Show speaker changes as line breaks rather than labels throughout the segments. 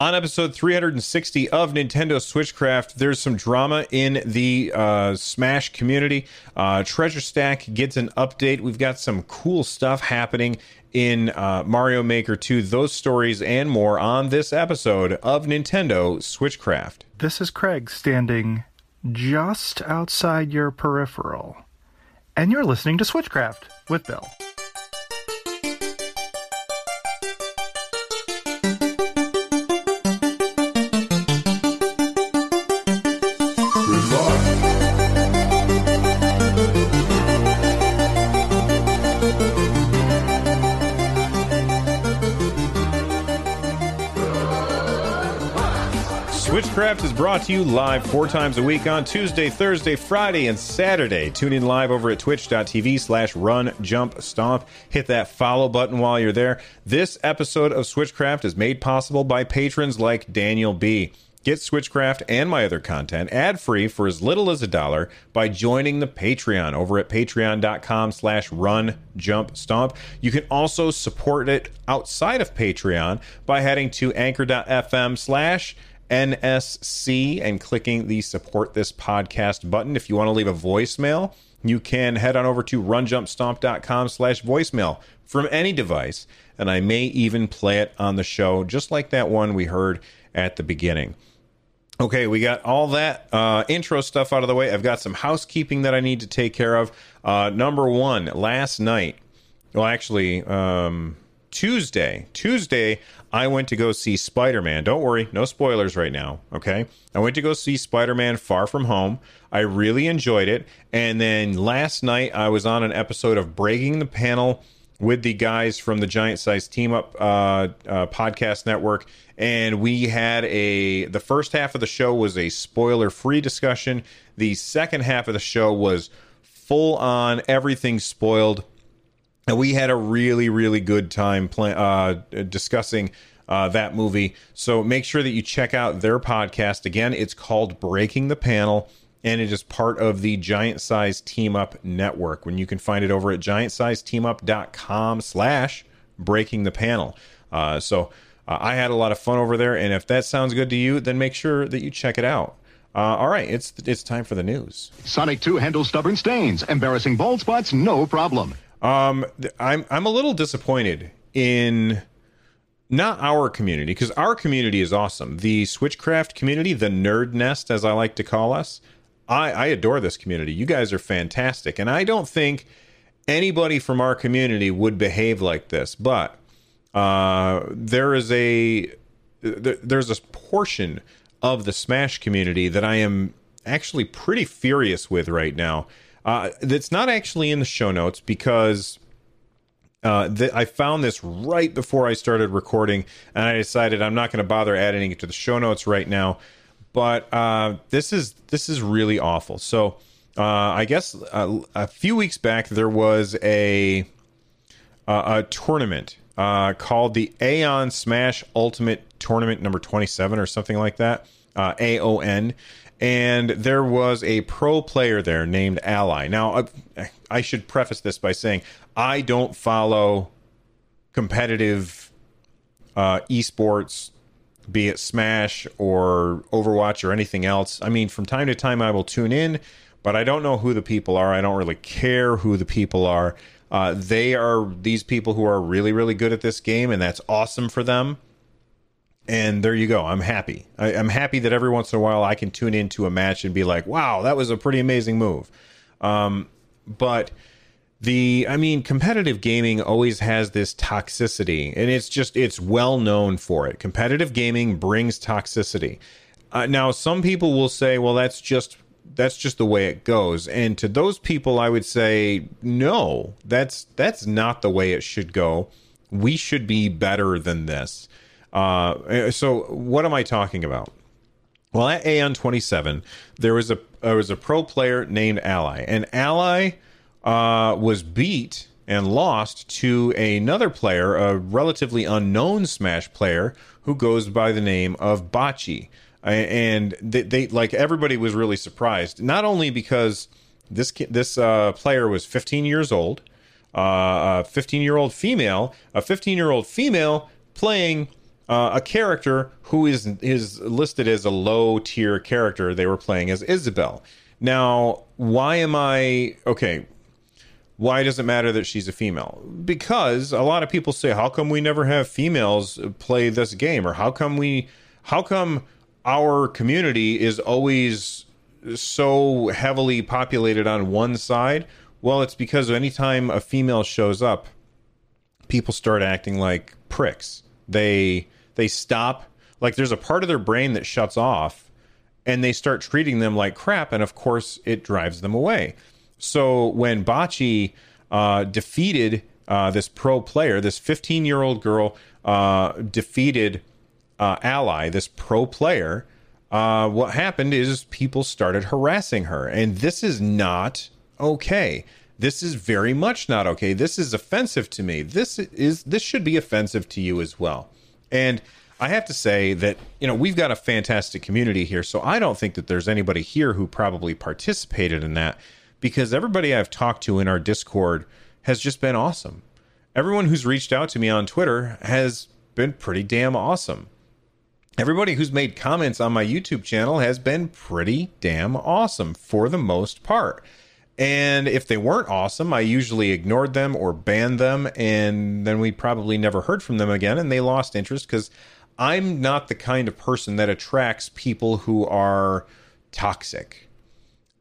On episode 360 of Nintendo Switchcraft, there's some drama in the uh, Smash community. Uh, Treasure Stack gets an update. We've got some cool stuff happening in uh, Mario Maker 2. Those stories and more on this episode of Nintendo Switchcraft.
This is Craig standing just outside your peripheral. And you're listening to Switchcraft with Bill.
Switchcraft is brought to you live four times a week on Tuesday, Thursday, Friday, and Saturday. Tune in live over at twitch.tv slash run jump stomp. Hit that follow button while you're there. This episode of Switchcraft is made possible by patrons like Daniel B. Get Switchcraft and my other content ad-free for as little as a dollar by joining the Patreon over at patreon.com slash run jump stomp. You can also support it outside of Patreon by heading to anchor.fm slash NSC and clicking the support this podcast button. If you want to leave a voicemail, you can head on over to runjumpstomp.com slash voicemail from any device, and I may even play it on the show, just like that one we heard at the beginning. Okay, we got all that uh, intro stuff out of the way. I've got some housekeeping that I need to take care of. Uh, number one, last night, well, actually, um, Tuesday, Tuesday, I went to go see Spider Man. Don't worry, no spoilers right now. Okay. I went to go see Spider Man Far From Home. I really enjoyed it. And then last night, I was on an episode of Breaking the Panel with the guys from the Giant Size Team Up uh, uh, podcast network. And we had a, the first half of the show was a spoiler free discussion. The second half of the show was full on everything spoiled we had a really really good time play, uh, discussing uh, that movie so make sure that you check out their podcast again it's called breaking the panel and it is part of the giant size team up network when you can find it over at giantsizeteamup.com slash breaking the panel uh, so uh, i had a lot of fun over there and if that sounds good to you then make sure that you check it out uh, all right, it's it's time for the news.
Sonic 2 handles stubborn stains. Embarrassing bald spots, no problem.
Um, I'm I'm a little disappointed in not our community because our community is awesome. The Switchcraft community, the Nerd Nest, as I like to call us, I I adore this community. You guys are fantastic, and I don't think anybody from our community would behave like this. But uh, there is a there's a portion of the Smash community that I am actually pretty furious with right now uh, that's not actually in the show notes because uh, th- I found this right before I started recording, and I decided I'm not going to bother adding it to the show notes right now. But uh, this is this is really awful. So uh, I guess a, uh, a, few weeks back there was a a tournament uh, called the Aeon Smash Ultimate Tournament number 27 or something like that. AON and there was a pro player there named Ally. Now, I should preface this by saying I don't follow competitive uh, esports, be it Smash or Overwatch or anything else. I mean, from time to time I will tune in, but I don't know who the people are. I don't really care who the people are. Uh, they are these people who are really, really good at this game, and that's awesome for them and there you go. I'm happy. I, am happy that every once in a while I can tune into a match and be like, "Wow, that was a pretty amazing move." Um, but the, I mean, competitive gaming always has this toxicity, and it's just it's well known for it. Competitive gaming brings toxicity. Uh, now, some people will say, "Well, that's just." That's just the way it goes, and to those people, I would say, no, that's that's not the way it should go. We should be better than this uh, so what am I talking about? Well, at Aeon 27, there was a there was a pro player named Ally, and Ally uh, was beat and lost to another player, a relatively unknown Smash player who goes by the name of Bocce. And they, they like everybody was really surprised, not only because this this uh, player was 15 years old, uh, a 15 year old female, a 15 year old female playing uh, a character who is is listed as a low tier character. They were playing as Isabelle. Now, why am I okay? Why does it matter that she's a female? Because a lot of people say, "How come we never have females play this game?" Or "How come we? How come our community is always so heavily populated on one side?" Well, it's because anytime a female shows up, people start acting like pricks. They they stop like there's a part of their brain that shuts off and they start treating them like crap and of course it drives them away. So when Bocce uh, defeated uh, this pro player, this 15 year old girl uh, defeated uh, Ally, this pro player. Uh, what happened is people started harassing her, and this is not okay. This is very much not okay. This is offensive to me. This is this should be offensive to you as well. And I have to say that you know we've got a fantastic community here, so I don't think that there's anybody here who probably participated in that because everybody I've talked to in our Discord has just been awesome. Everyone who's reached out to me on Twitter has been pretty damn awesome. Everybody who's made comments on my YouTube channel has been pretty damn awesome for the most part. And if they weren't awesome, I usually ignored them or banned them, and then we probably never heard from them again, and they lost interest because I'm not the kind of person that attracts people who are toxic.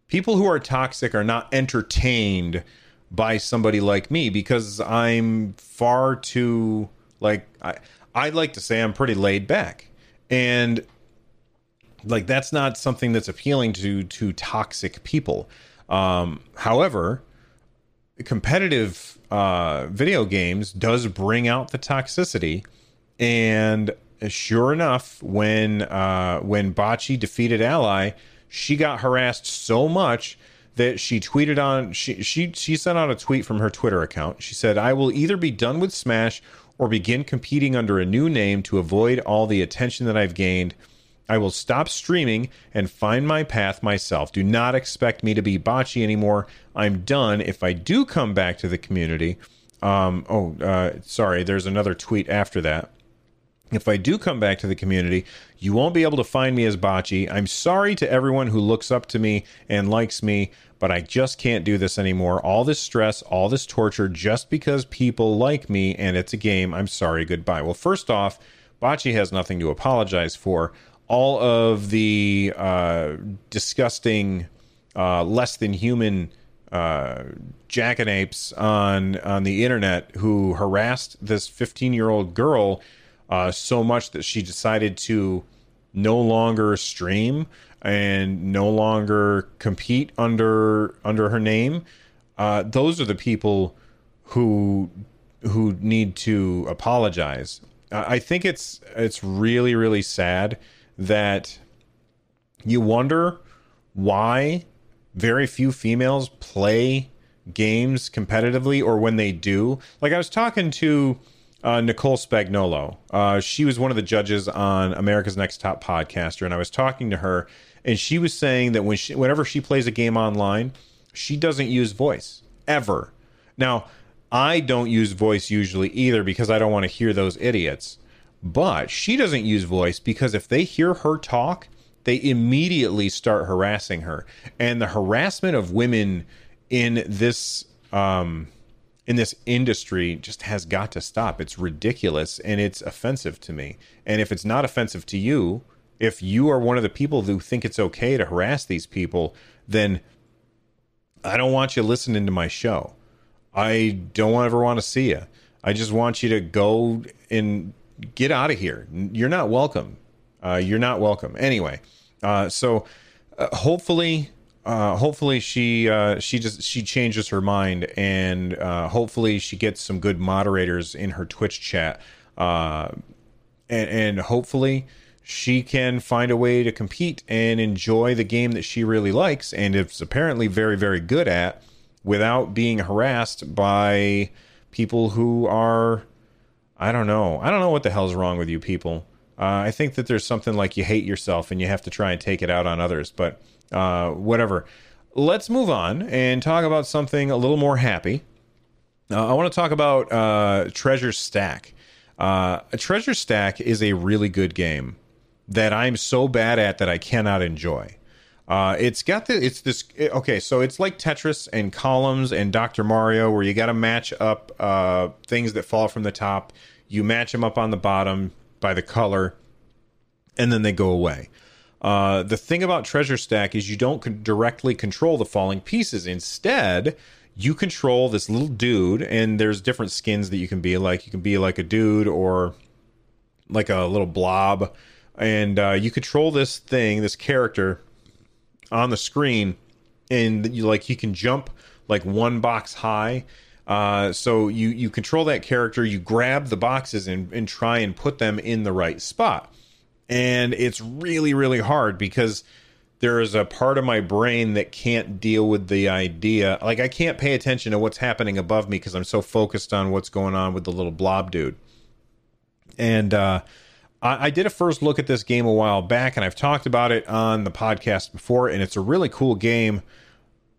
People who are toxic are not entertained by somebody like me because I'm far too like I I like to say I'm pretty laid back. And like that's not something that's appealing to to toxic people. Um, however, competitive uh, video games does bring out the toxicity, and sure enough, when uh, when Bocce defeated Ally, she got harassed so much that she tweeted on she she she sent out a tweet from her Twitter account. She said, "I will either be done with Smash or begin competing under a new name to avoid all the attention that I've gained." I will stop streaming and find my path myself. Do not expect me to be Bocce anymore. I'm done. If I do come back to the community, um, oh, uh, sorry, there's another tweet after that. If I do come back to the community, you won't be able to find me as Bocce. I'm sorry to everyone who looks up to me and likes me, but I just can't do this anymore. All this stress, all this torture, just because people like me and it's a game. I'm sorry. Goodbye. Well, first off, Bocce has nothing to apologize for all of the uh, disgusting, uh, less than human uh, jackanapes on on the internet who harassed this 15 year old girl uh, so much that she decided to no longer stream and no longer compete under under her name. Uh, those are the people who who need to apologize. I think it's it's really really sad that you wonder why very few females play games competitively or when they do. Like I was talking to uh, Nicole Spagnolo. Uh, she was one of the judges on America's Next Top Podcaster, and I was talking to her, and she was saying that when she, whenever she plays a game online, she doesn't use voice ever. Now, I don't use voice usually either because I don't want to hear those idiots. But she doesn't use voice because if they hear her talk, they immediately start harassing her. And the harassment of women in this um, in this industry just has got to stop. It's ridiculous and it's offensive to me. And if it's not offensive to you, if you are one of the people who think it's okay to harass these people, then I don't want you listening to my show. I don't ever want to see you. I just want you to go and get out of here. You're not welcome. Uh, you're not welcome. Anyway, uh, so uh, hopefully, uh, hopefully she uh, she just she changes her mind, and uh, hopefully she gets some good moderators in her Twitch chat, and, and hopefully she can find a way to compete and enjoy the game that she really likes, and is apparently very very good at, without being harassed by people who are I don't know. I don't know what the hell's wrong with you people. Uh, I think that there's something like you hate yourself and you have to try and take it out on others, but uh, whatever. Let's move on and talk about something a little more happy. Uh, I want to talk about uh, Treasure Stack. Uh, Treasure Stack is a really good game that I'm so bad at that I cannot enjoy. Uh, it's got the it's this okay, so it's like Tetris and columns and Dr. Mario where you got to match up uh, things that fall from the top. You match them up on the bottom by the color, and then they go away. Uh, the thing about Treasure Stack is you don't con- directly control the falling pieces. Instead, you control this little dude, and there's different skins that you can be like. You can be like a dude or like a little blob, and uh, you control this thing, this character on the screen, and you like you can jump like one box high. Uh, so you you control that character, you grab the boxes and, and try and put them in the right spot. And it's really, really hard because there is a part of my brain that can't deal with the idea. Like I can't pay attention to what's happening above me because I'm so focused on what's going on with the little blob dude. And uh, I, I did a first look at this game a while back, and I've talked about it on the podcast before, and it's a really cool game.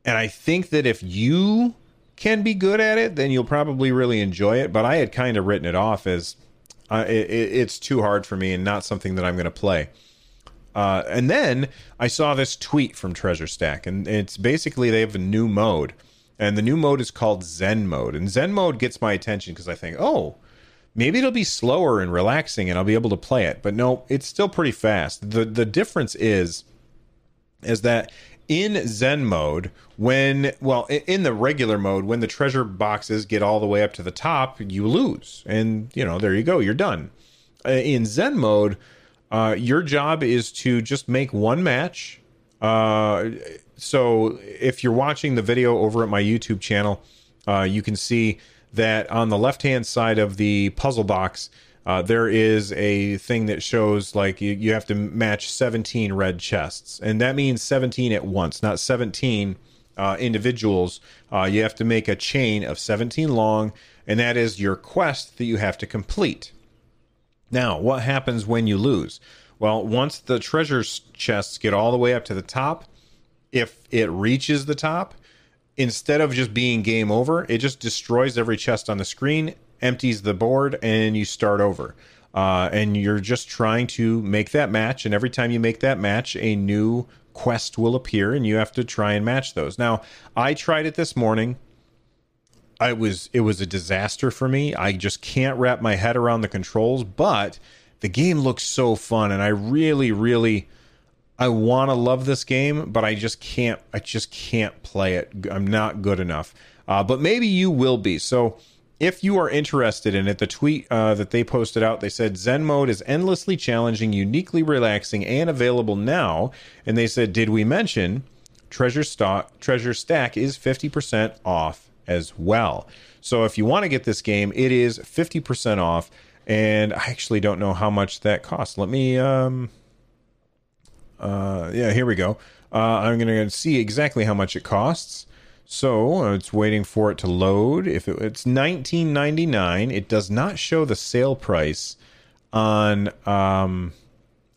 And I think that if you can be good at it, then you'll probably really enjoy it. But I had kind of written it off as uh, it, it's too hard for me and not something that I'm going to play. Uh, and then I saw this tweet from Treasure Stack, and it's basically they have a new mode, and the new mode is called Zen mode. And Zen mode gets my attention because I think, oh, maybe it'll be slower and relaxing, and I'll be able to play it. But no, it's still pretty fast. the The difference is, is that in Zen mode, when well, in the regular mode, when the treasure boxes get all the way up to the top, you lose, and you know there you go, you're done. Uh, in Zen mode uh, your job is to just make one match. Uh, so if you're watching the video over at my YouTube channel, uh, you can see that on the left hand side of the puzzle box, uh, there is a thing that shows like you, you have to match 17 red chests. And that means 17 at once, not 17 uh, individuals. Uh, you have to make a chain of 17 long, and that is your quest that you have to complete. Now, what happens when you lose? Well, once the treasure chests get all the way up to the top, if it reaches the top, instead of just being game over, it just destroys every chest on the screen, empties the board, and you start over. Uh, and you're just trying to make that match. And every time you make that match, a new quest will appear, and you have to try and match those. Now, I tried it this morning. I was it was a disaster for me. I just can't wrap my head around the controls, but the game looks so fun and I really really I want to love this game, but I just can't I just can't play it. I'm not good enough. Uh, but maybe you will be. So if you are interested in it, the tweet uh, that they posted out, they said Zen mode is endlessly challenging, uniquely relaxing, and available now. And they said, did we mention Treasure Stock Treasure Stack is 50% off as well. So if you want to get this game, it is 50% off. And I actually don't know how much that costs. Let me, um, uh, yeah, here we go. Uh, I'm going to see exactly how much it costs. So uh, it's waiting for it to load. If it, it's 19.99, it does not show the sale price on um,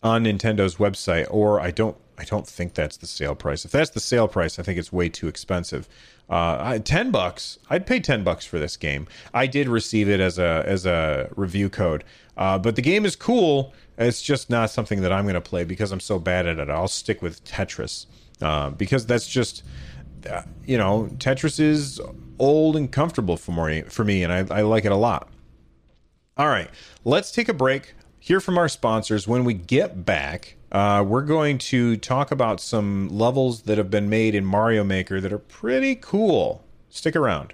on Nintendo's website, or I don't I don't think that's the sale price. If that's the sale price, I think it's way too expensive. Uh, I, ten bucks. I'd pay ten bucks for this game. I did receive it as a as a review code, uh, but the game is cool. It's just not something that I'm going to play because I'm so bad at it. I'll stick with Tetris uh, because that's just uh, you know Tetris is old and comfortable for me for me, and I, I like it a lot. All right, let's take a break. Hear from our sponsors. When we get back, uh, we're going to talk about some levels that have been made in Mario Maker that are pretty cool. Stick around.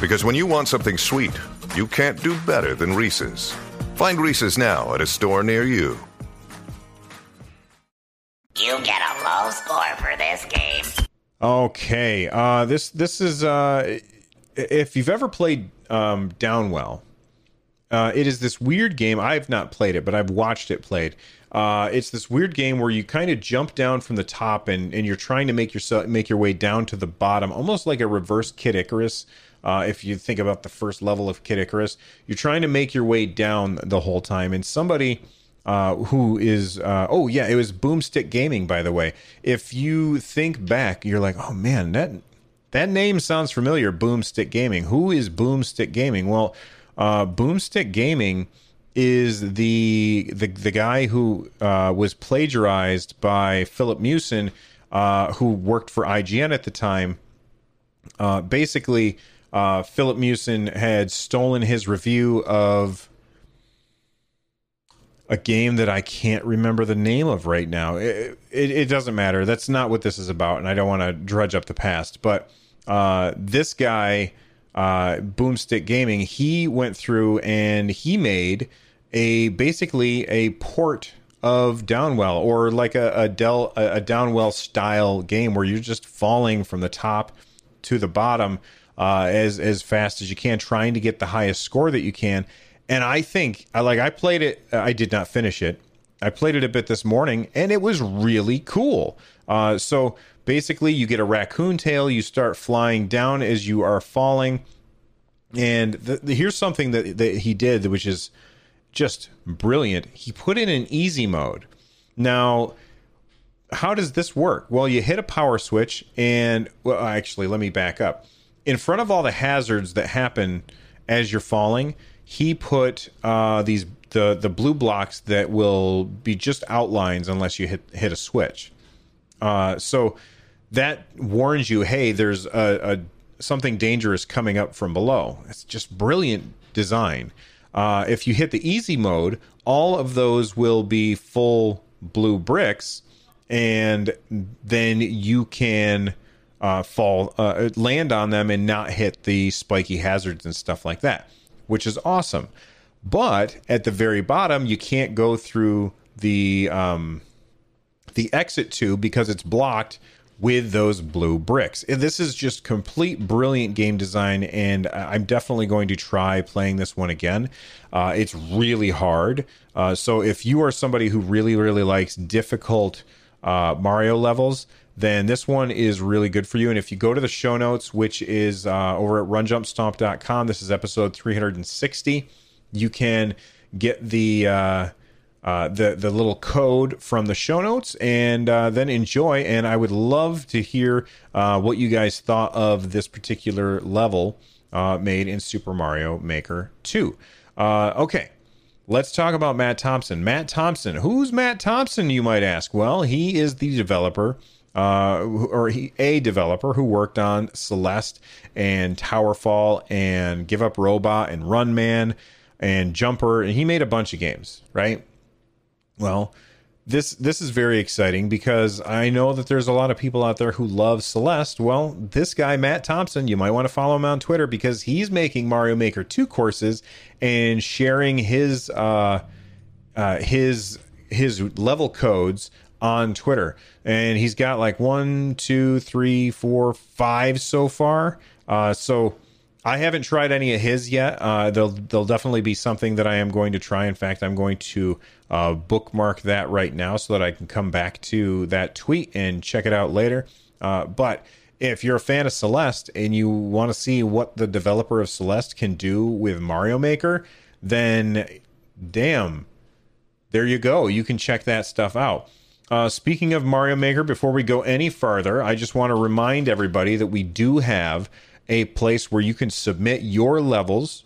Because when you want something sweet, you can't do better than Reese's. Find Reese's now at a store near you.
You get a low score for this game.
Okay, uh, this this is uh, if you've ever played um, Downwell, uh, it is this weird game. I've not played it, but I've watched it played. Uh, it's this weird game where you kind of jump down from the top and, and you're trying to make yourself make your way down to the bottom, almost like a reverse Kid Icarus. Uh, if you think about the first level of Kid Icarus, you're trying to make your way down the whole time, and somebody uh, who is uh, oh yeah, it was Boomstick Gaming by the way. If you think back, you're like, oh man, that that name sounds familiar. Boomstick Gaming. Who is Boomstick Gaming? Well, uh, Boomstick Gaming is the the the guy who uh, was plagiarized by Filip Miucin, uh, who worked for IGN at the time. Uh, basically, uh, Filip Miucin had stolen his review of a game that I can't remember the name of right now. It, it, it doesn't matter. That's not what this is about, and I don't want to drudge up the past. But uh, this guy, uh, Boomstick Gaming, he went through and he made a basically a port of Downwell or like a, a Del a, a Downwell style game where you're just falling from the top to the bottom uh, as as fast as you can, trying to get the highest score that you can. And I think I like I played it. I did not finish it. I played it a bit this morning, and it was really cool. Uh, so basically, you get a raccoon tail. You start flying down as you are falling. And the, the, here's something that, that he did, which is just brilliant. He put in an easy mode. Now, how does this work? Well, you hit a power switch, and well, actually, let me back up. In front of all the hazards that happen as you're falling, he put uh, these the the blue blocks that will be just outlines unless you hit hit a switch. Uh, so that warns you, hey, there's a, a something dangerous coming up from below. It's just brilliant design. Uh, if you hit the easy mode, all of those will be full blue bricks, and then you can uh, fall, uh, land on them, and not hit the spiky hazards and stuff like that, which is awesome. But at the very bottom, you can't go through the um, the exit tube because it's blocked with those blue bricks. And This is just complete brilliant game design, and I'm definitely going to try playing this one again. Uh, it's really hard. Uh, so if you are somebody who really, really likes difficult uh, Mario levels, then this one is really good for you. And if you go to the show notes, which is uh, over at runjumpstomp.com, this is episode 360, you can get the uh, uh, the the little code from the show notes and uh, then enjoy. And I would love to hear uh, what you guys thought of this particular level uh, made in Super Mario Maker 2. Uh, okay. Let's talk about Matt Thorson. Matt Thorson. Who's Matt Thorson, you might ask? Well, he is the developer, uh, or he, a developer who worked on Celeste and Towerfall and Give Up Robot and Run Man and Jumper. And he made a bunch of games, right? Well, this this is very exciting because I know that there's a lot of people out there who love Celeste. Well, this guy Matt Thorson, you might want to follow him on Twitter because he's making Mario Maker 2 courses and sharing his uh, uh, his his level codes on Twitter. And he's got like one, two, three, four, five so far. Uh, so I haven't tried any of his yet. Uh, they'll they'll definitely be something that I am going to try. In fact, I'm going to uh, bookmark that right now so that I can come back to that tweet and check it out later. Uh, but if you're a fan of Celeste and you want to see what the developer of Celeste can do with Mario Maker, then damn, there you go. You can check that stuff out. Uh, speaking of Mario Maker, before we go any farther, I just want to remind everybody that we do have a place where you can submit your levels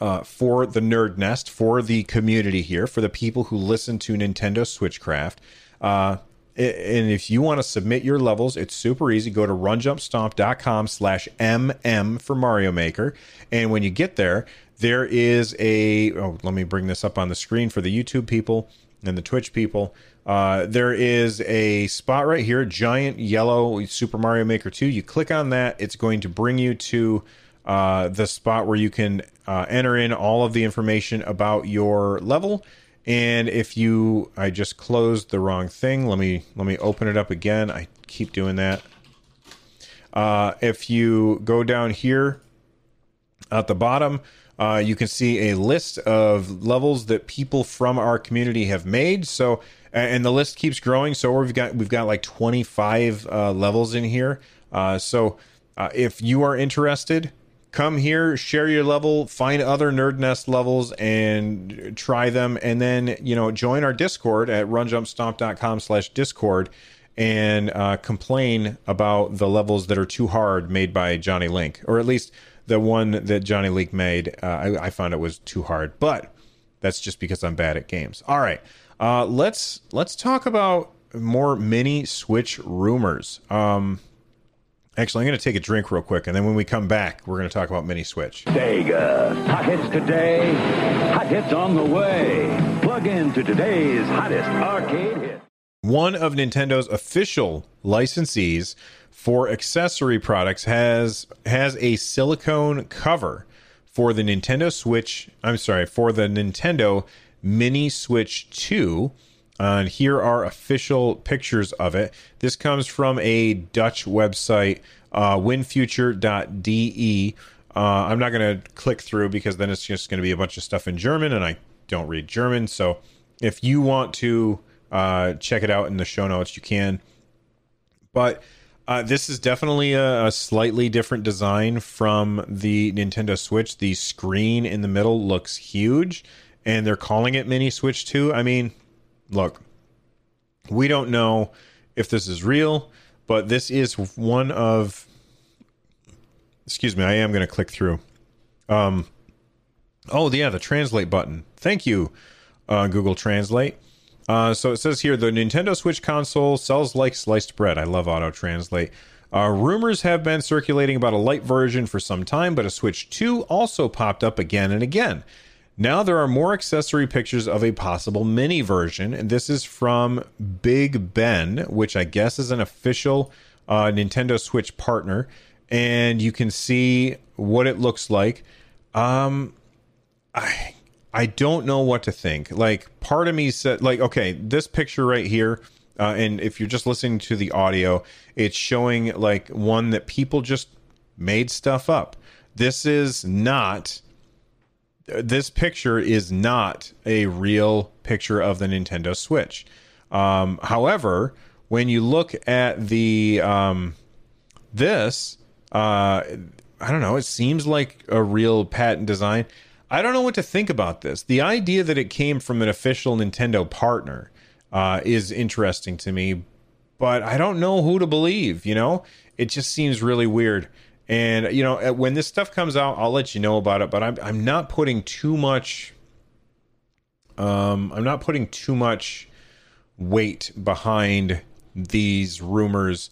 uh, for the Nerd Nest, for the community here, for the people who listen to Nintendo Switchcraft. Uh, and if you want to submit your levels, it's super easy. Go to runjumpstomp.com slash MM for Mario Maker. And when you get there, there is a, oh, let me bring this up on the screen for the YouTube people. and the Twitch people. Uh, there is a spot right here, giant yellow Super Mario Maker 2. You click on that, it's going to bring you to uh, the spot where you can uh, enter in all of the information about your level. And if you, I just closed the wrong thing. Let me let me open it up again. I keep doing that. Uh, if you go down here at the bottom, uh, you can see a list of levels that people from our community have made. So, and the list keeps growing. So we've got we've got like 25 uh, levels in here. Uh, so, uh, if you are interested, come here, share your level, find other Nerd Nest levels, and try them. And then you know join our Discord at runjumpstomp.com/discord and uh, complain about the levels that are too hard made by Johnny Link, or at least the one that Johnny Link made, uh, I, I, found it was too hard, but that's just because I'm bad at games. All right, uh, let's let's talk about more mini Switch rumors. Um, actually, I'm going to take a drink real quick, and then when we come back, we're going to talk about mini Switch.
Sega hot hits today, hot hits on the way. Plug into today's hottest arcade hit.
One of Nintendo's official licensees for accessory products has has a silicone cover for the Nintendo Switch. I'm sorry, for the Nintendo Mini Switch 2. Uh, and here are official pictures of it. This comes from a Dutch website, uh, winfuture.de. Uh, I'm not going to click through because then it's just going to be a bunch of stuff in German, and I don't read German. So if you want to uh, check it out in the show notes, you can. But uh, this is definitely a, a, slightly different design from the Nintendo Switch. The screen in the middle looks huge, and they're calling it Mini Switch 2. I mean, look, we don't know if this is real, but this is one of. Excuse me, I am going to click through. Um, oh, yeah, the translate button. Thank you, uh, Google Translate. Uh, so it says here the Nintendo Switch console sells like sliced bread. I love auto translate. Uh, rumors have been circulating about a light version for some time, but a Switch 2 also popped up again and again. Now there are more accessory pictures of a possible mini version, and this is from Big Ben, which I guess is an official uh, Nintendo Switch partner, and you can see what it looks like. Um, I I don't know what to think. Like, part of me said, like, okay, this picture right here, uh, and if you're just listening to the audio, it's showing like one that people just made stuff up. This is not. This picture is not a real picture of the Nintendo Switch. Um, however, when you look at the um, this, uh, I don't know. It seems like a real patent design. I don't know what to think about this. The idea that it came from an official Nintendo partner uh, is interesting to me, but I don't know who to believe. You know, it just seems really weird. And you know, when this stuff comes out, I'll let you know about it. But I'm I'm not putting too much. Um, I'm not putting too much weight behind these rumors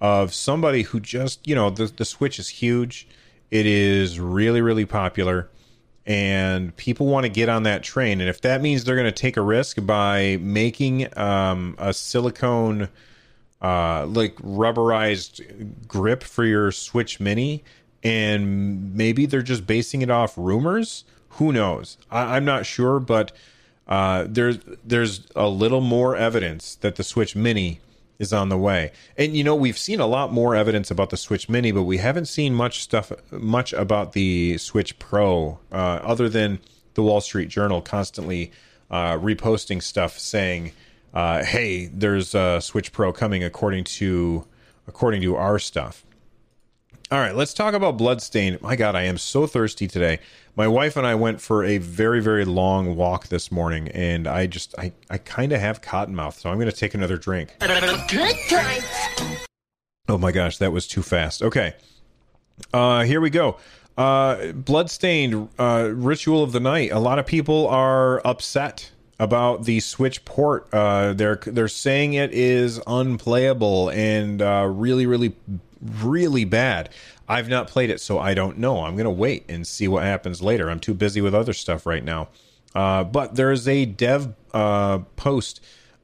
of somebody who just you know the the Switch is huge. It is really really popular and people want to get on that train. And if that means they're going to take a risk by making um, a silicone, uh, like rubberized grip for your Switch Mini, and maybe they're just basing it off rumors, who knows? I- am not sure, but uh, there's there's a little more evidence that the Switch Mini is on the way. And you know, we've seen a lot more evidence about the Switch Mini, but we haven't seen much stuff much about the Switch Pro uh, other than the Wall Street Journal constantly uh, reposting stuff saying, uh, "Hey, there's a Switch Pro coming according to according to our stuff." All right, let's talk about Bloodstain. My God, I am so thirsty today. My wife and I went for a very, very long walk this morning, and I just, I, I kind of have cotton mouth, so I'm going to take another drink. Good times. Oh my gosh, that was too fast. Okay, uh, here we go. Uh, Bloodstained uh, Ritual of the Night. A lot of people are upset about the Switch port. Uh, they're they're saying it is unplayable and uh, really, really really bad. I've not played it, so I don't know. I'm gonna wait and see what happens later. I'm too busy with other stuff right now. Uh, but there's a dev uh, post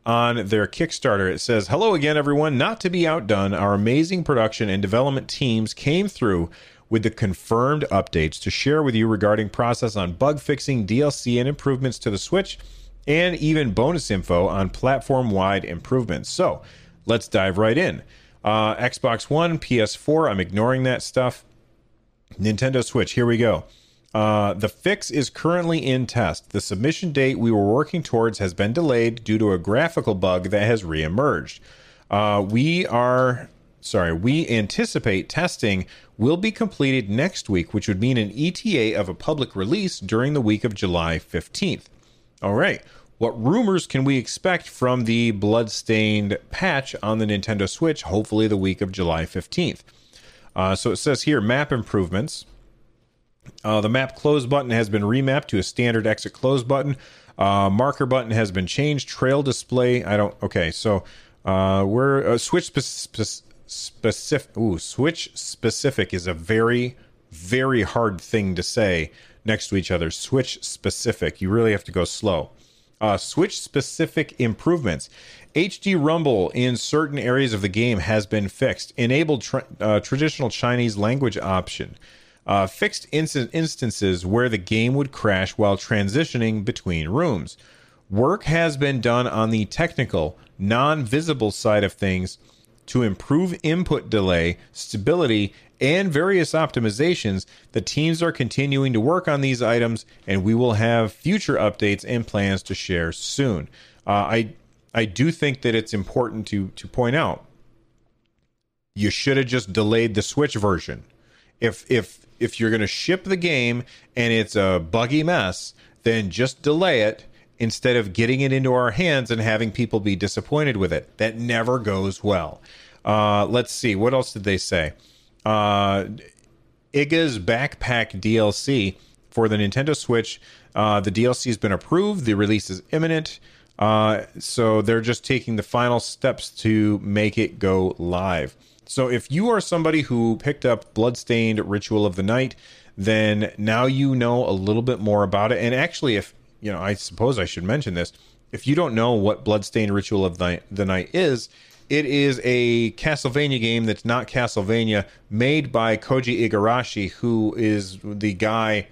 on their Kickstarter. It says, Hello again, everyone. Not to be outdone, our amazing production and development teams came through with the confirmed updates to share with you regarding process on bug fixing, DLC, and improvements to the Switch, and even bonus info on platform wide improvements. So let's dive right in. Uh, Xbox One, PS4, I'm ignoring that stuff. Nintendo Switch, here we go. Uh, the fix is currently in test. The submission date we were working towards has been delayed due to a graphical bug that has reemerged. Uh, we are sorry, we anticipate testing will be completed next week, which would mean an ETA of a public release during the week of July 15th. All right. What rumors can we expect from the bloodstained patch on the Nintendo Switch? Hopefully, the week of July 15th. Uh, so it says here map improvements. Uh, the map close button has been remapped to a standard exit close button. Uh, marker button has been changed. Trail display. I don't. Okay, so uh, we're uh, switch spe- specific. Ooh, switch specific is a very, very hard thing to say next to each other. Switch specific. You really have to go slow. Uh, switch specific improvements. HD Rumble in certain areas of the game has been fixed. Enabled tra- uh, traditional Chinese language option. Uh, fixed inst- instances where the game would crash while transitioning between rooms. Work has been done on the technical, non visible side of things to improve input delay, stability, and various optimizations. The teams are continuing to work on these items, and we will have future updates and plans to share soon. Uh, I I do think that it's important to to point out you should have just delayed the Switch version. If if if you're going to ship the game and it's a buggy mess, then just delay it instead of getting it into our hands and having people be disappointed with it. That never goes well. Uh, let's see. What else did they say? Uh, Iga's backpack DLC for the Nintendo Switch. Uh, the DLC has been approved. The release is imminent. Uh, so they're just taking the final steps to make it go live. So if you are somebody who picked up Bloodstained Ritual of the Night, then now you know a little bit more about it. And actually, if you know, I suppose I should mention this. If you don't know what Bloodstained Ritual of the, the Night is, it is a Castlevania game that's not Castlevania, made by Koji Igarashi, who is the guy,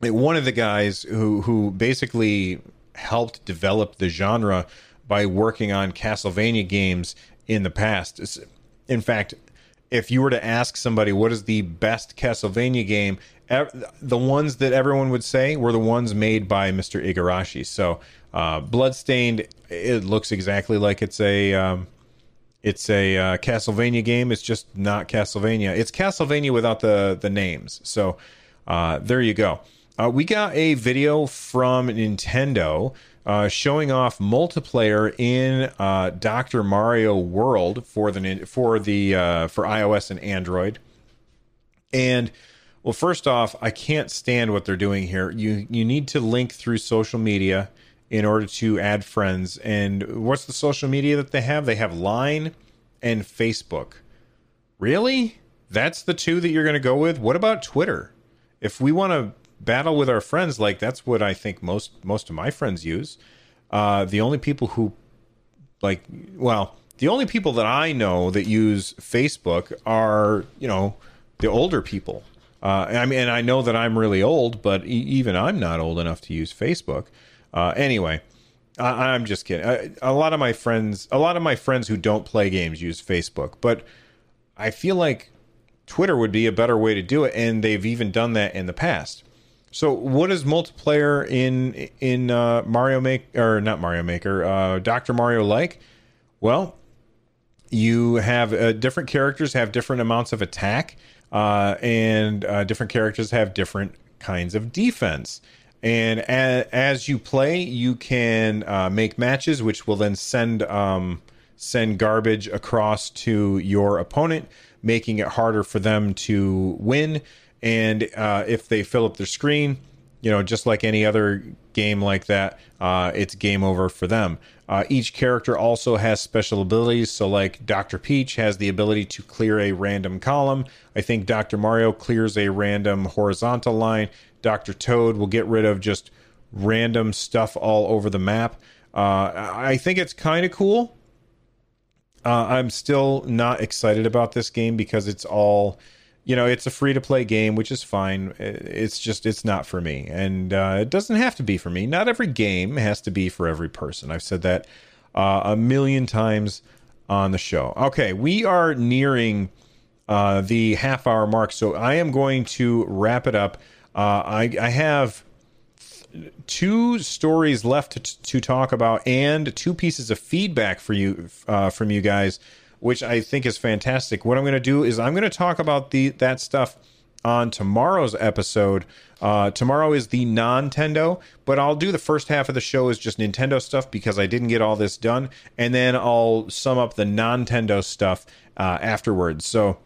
one of the guys who who basically helped develop the genre by working on Castlevania games in the past. In fact, if you were to ask somebody what is the best Castlevania game, the ones that everyone would say were the ones made by Mr. Igarashi. So, uh, Bloodstained, it looks exactly like it's a um, it's a uh, Castlevania game. It's just not Castlevania. It's Castlevania without the the names. So, uh, there you go. Uh, we got a video from Nintendo uh, showing off multiplayer in uh, Doctor Mario World for the for the for iOS and Android. And well, first off, I can't stand what they're doing here. You you need to link through social media in order to add friends. And what's the social media that they have? They have Line and Facebook. Really? That's the two that you're going to go with? What about Twitter? If we want to battle with our friends like that's what i think most most of my friends use uh the only people who like well the only people that i know that use facebook are you know the older people uh i mean i know that i'm really old but e- even i'm not old enough to use facebook uh anyway I, i'm just kidding I, a lot of my friends a lot of my friends who don't play games use facebook but i feel like twitter would be a better way to do it and they've even done that in the past so, what is multiplayer in in uh, Mario Make or not Mario Maker, uh, Doctor Mario like? Well, you have uh, different characters have different amounts of attack, uh, and uh, different characters have different kinds of defense. And as, you play, you can uh, make matches, which will then send um, send garbage across to your opponent, making it harder for them to win and uh, if they fill up their screen, you know, just like any other game like that, uh, it's game over for them. Uh, each character also has special abilities. So, like Dr. Peach has the ability to clear a random column. I think Dr. Mario clears a random horizontal line. Dr. Toad will get rid of just random stuff all over the map. Uh, I think it's kind of cool. Uh, I'm still not excited about this game because it's all, you know, it's a free to play game, which is fine. It's just, it's not for me. And uh, it doesn't have to be for me. Not every game has to be for every person. I've said that uh, a million times on the show. Okay, we are nearing uh, the half hour mark, so I am going to wrap it up. Uh, I, I have two stories left to, to talk about and two pieces of feedback for you uh, from you guys, which I think is fantastic. What I'm going to do is I'm going to talk about the that stuff on tomorrow's episode. Uh, tomorrow is the non Nintendo, but I'll do the first half of the show is just Nintendo stuff because I didn't get all this done, and then I'll sum up the non Nintendo stuff uh, afterwards. So,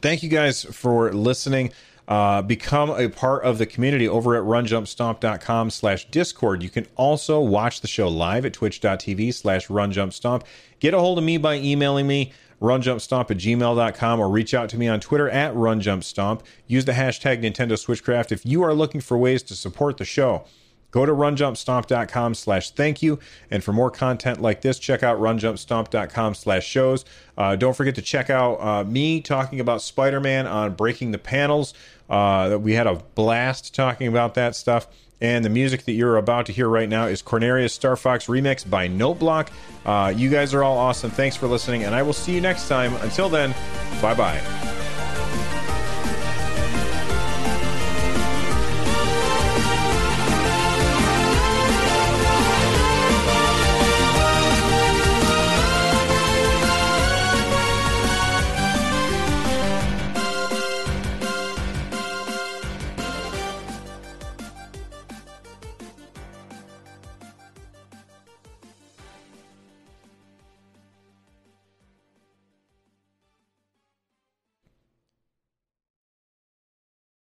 thank you guys for listening. Uh, become a part of the community over at runjumpstomp.com slash discord you can also watch the show live at twitch.tv slash runjumpstomp get a hold of me by emailing me runjumpstomp at gmail.com or reach out to me on twitter at runjumpstomp use the hashtag nintendo switchcraft if you are looking for ways to support the show Go to runjumpstomp.com slash thank you. And for more content like this, check out runjumpstomp.com slash shows. Uh, don't forget to check out uh, me talking about Spider Man on Breaking the Panels. Uh, we had a blast talking about that stuff. And the music that you're about to hear right now is Corneria's Star Fox remix by Noteblock. Uh, you guys are all awesome. Thanks for listening, and I will see you next time. Until then, bye bye.